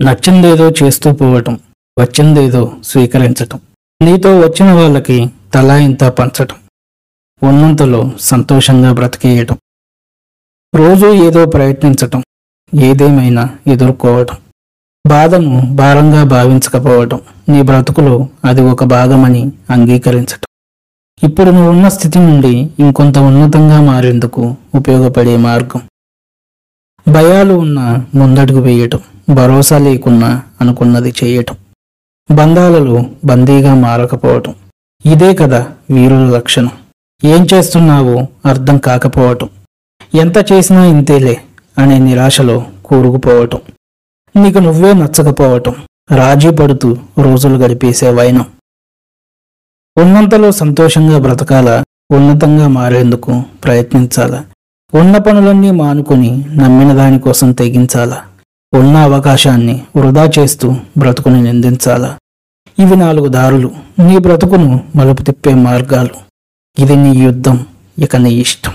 నచ్చిందేదో చేస్తూ పోవటం వచ్చిందేదో స్వీకరించటం నీతో వచ్చిన వాళ్ళకి తలా ఇంత పంచటం ఉన్నంతలో సంతోషంగా బ్రతికేయటం రోజూ ఏదో ప్రయత్నించటం ఏదేమైనా ఎదుర్కోవటం బాధను భారంగా భావించకపోవటం నీ బ్రతుకులో అది ఒక భాగమని అంగీకరించటం. ఇప్పుడు నువ్వు ఉన్న స్థితి నుండి ఇంకొంత ఉన్నతంగా మారేందుకు ఉపయోగపడే మార్గం. భయాలు ఉన్న ముందడుగు వేయటం. భరోసా లేకున్నా అనుకున్నది చేయటం. బంధాలలో బందీగా మారకపోవటం. ఇదే కదా వీరుల లక్షణం. ఏం చేస్తున్నావో అర్థం కాకపోవటం. ఎంత చేసినా ఇంతేలే అనే నిరాశలో కూరుకుపోవటం. నీకు నువ్వే నచ్చకపోవటం. రాజీ పడుతూ రోజులు గడిపేసే వైనం. ఉన్నంతలో సంతోషంగా బ్రతకాలా? ఉన్నతంగా మారేందుకు ప్రయత్నించాలా? ఉన్న పనులన్నీ మానుకొని నమ్మిన దానికోసం తెగించాలా? ఉన్న అవకాశాన్ని వృధా చేస్తూ బ్రతుకుని నిందించాలా? ఇవి నాలుగు దారులు. నీ బ్రతుకును మలుపు తిప్పే మార్గాలు. ఇది నీ యుద్ధం. ఇక నీ ఇష్టం.